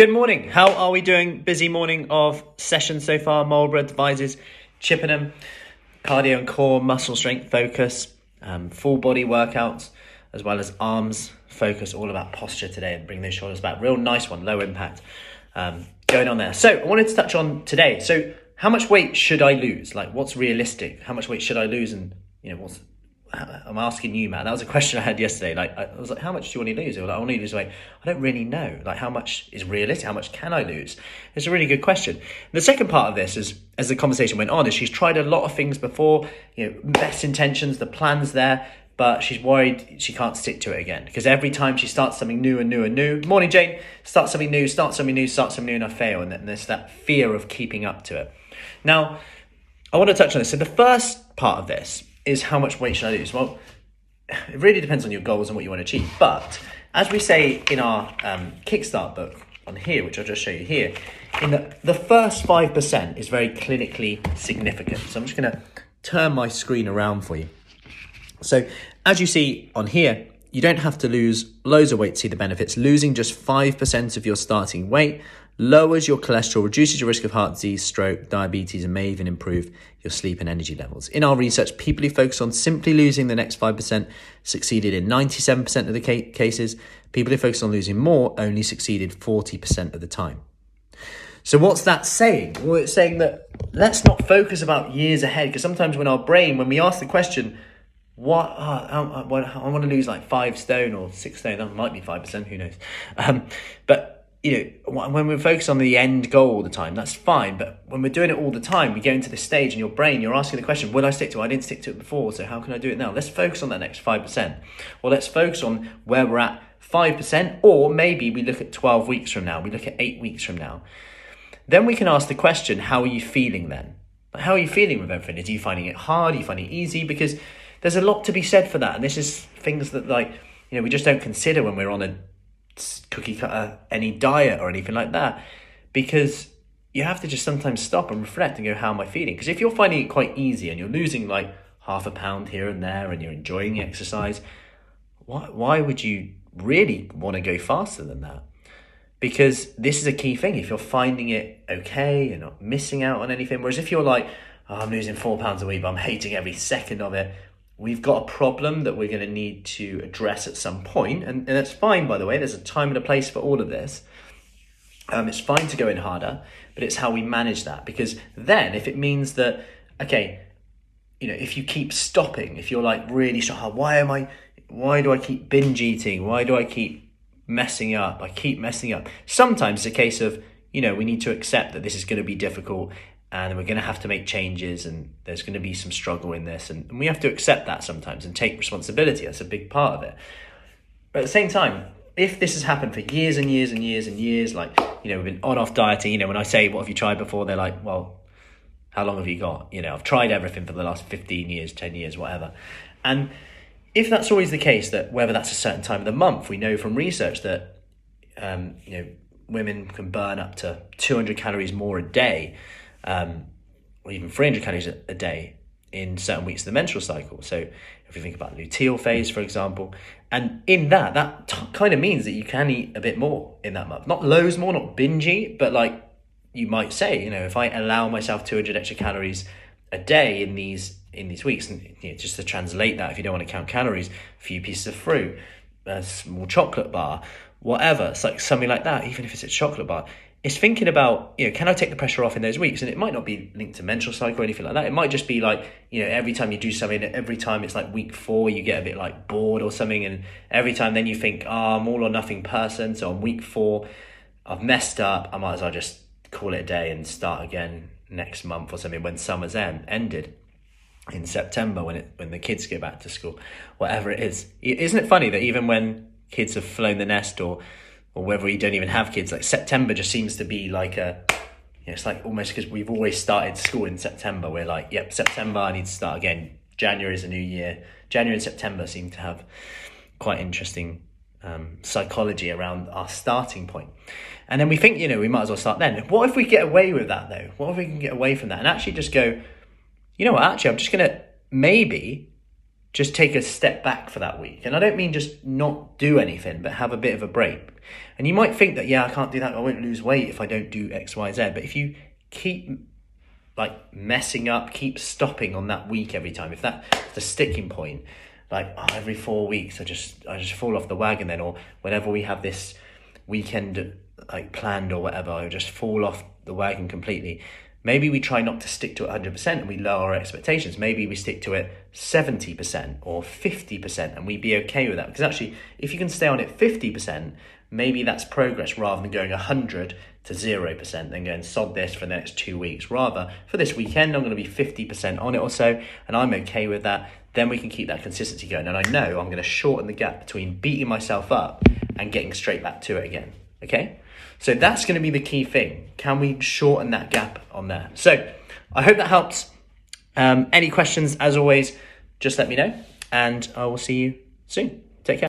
Good morning. How are we doing? Busy morning of sessions so far. Marlborough Devizes Chippenham, cardio and core, muscle strength focus, um, full body workouts, as well as arms focus, all about posture today and bring those shoulders back. Real nice one, low impact um, going on there. So I wanted to touch on today. So how much weight should I lose? Like what's realistic? How much weight should I lose? And you know what's I'm asking you, man. That was a question I had yesterday. Like, I was like, "How much do you want to lose?" Like, I want to lose weight. I don't really know. Like, how much is realistic? How much can I lose? It's a really good question. The second part of this is, as the conversation went on, is she's tried a lot of things before. You know, best intentions, the plans there, but she's worried she can't stick to it again because every time she starts something new and new and new. Morning, Jane. Start something new. Start something new. Start something new, and I fail. And there's that fear of keeping up to it. Now, I want to touch on this. So the first part of this is how much weight should I lose? Well it really depends on your goals and what you want to achieve. But as we say in our um, Kickstart book on here, which I'll just show you here, in the, the first 5% is very clinically significant. So I'm just going to turn my screen around for you. So as you see on here, you don't have to lose loads of weight to see the benefits. Losing just 5% of your starting weight lowers your cholesterol, reduces your risk of heart disease, stroke, diabetes, and may even improve your sleep and energy levels. In our research, people who focus on simply losing the next 5% succeeded in 97% of the cases. People who focus on losing more only succeeded 40% of the time. So, what's that saying? Well, it's saying that let's not focus about years ahead because sometimes when our brain, when we ask the question, what, oh, I, I, I want to lose like five stone or six stone, that might be 5%, who knows? Um, but you know, when we focus on the end goal all the time, that's fine. But when we're doing it all the time, we go into this stage in your brain, you're asking the question, will I stick to it? I didn't stick to it before, so how can I do it now? Let's focus on that next 5%. Or let's focus on where we're at 5%, or maybe we look at 12 weeks from now, we look at eight weeks from now. Then we can ask the question, how are you feeling then? How are you feeling with everything? Are you finding it hard? Are you finding it easy? Because there's a lot to be said for that. And this is things that, like, you know, we just don't consider when we're on a cookie cutter any diet or anything like that because you have to just sometimes stop and reflect and go how am i feeling? Because if you're finding it quite easy and you're losing like half a pound here and there and you're enjoying the exercise why, why would you really want to go faster than that? Because this is a key thing if you're finding it okay you're not missing out on anything whereas if you're like oh, i'm losing four pounds a week but i'm hating every second of it we've got a problem that we're going to need to address at some point, and, and that's fine, by the way. There's a time and a place for all of this. Um, it's fine to go in harder, but it's how we manage that. Because then, if it means that, okay, you know, if you keep stopping, if you're like really so hard, why am I, why do I keep binge eating? Why do I keep messing up? I keep messing up. Sometimes it's a case of, you know, we need to accept that this is going to be difficult and we're going to have to make changes and there's going to be some struggle in this and, and, we have to accept that sometimes and take responsibility. That's a big part of it. But at the same time if this has happened for years and years and years and years like you know we've been on off dieting you know when i say what have you tried before? They're like well how long have you got? You know i've tried everything for the last 15 years 10 years whatever. And if that's always the case that whether that's a certain time of the month we know from research that um, you know women can burn up to 200 calories more a day um, or even 300 calories a, a day in certain weeks of the menstrual cycle. So if we think about the luteal phase, for example, and in that, that t- kind of means that you can eat a bit more in that month. Not loads more, not binge but like you might say, you know, if I allow myself 200 extra calories a day in these in these weeks, and you know, just to translate that, if you don't want to count calories, a few pieces of fruit, a small chocolate bar, whatever, it's like something like that. Even if it's a chocolate bar, it's thinking about, you know, can I take the pressure off in those weeks? And it might not be linked to menstrual cycle or anything like that. It might just be like, you know, every time you do something, every time it's like week four, you get a bit like bored or something. And every time then you think, oh, I'm all or nothing person. So on week four, I've messed up. I might as well just call it a day and start again next month or something when summer's end, ended in September when it when the kids go back to school, whatever it is. Isn't it funny that even when kids have flown the nest or or whether you don't even have kids, like September just seems to be like a, you know, it's like almost because we've always started school in September. We're like, yep, September, I need to start again. January is a new year. January and September seem to have quite interesting um, psychology around our starting point. And then we think, you know, we might as well start then. What if we get away with that though? What if we can get away from that and actually just go, you know what, actually, I'm just going to maybe just take a step back for that week. And I don't mean just not do anything, but have a bit of a break. And you might think that, yeah, I can't do that. I won't lose weight if I don't do X, Y, Z. But if you keep like messing up, keep stopping on that week every time, if that's the sticking point, like oh, every four weeks, I just I just fall off the wagon then, or whenever we have this weekend like planned or whatever, I just fall off the wagon completely. Maybe we try not to stick to it 100% and we lower our expectations. Maybe we stick to it 70% or 50% and we be okay with that. Because actually, if you can stay on it 50%, maybe that's progress rather than going 100 to 0%, then going sod this for the next two weeks. Rather, for this weekend, I'm going to be 50% on it or so, and I'm okay with that. Then we can keep that consistency going. And I know I'm going to shorten the gap between beating myself up and getting straight back to it again. Okay? So that's going to be the key thing. Can we shorten that gap on there? So I hope that helps. Um, any questions, as always, just let me know, and I will see you soon.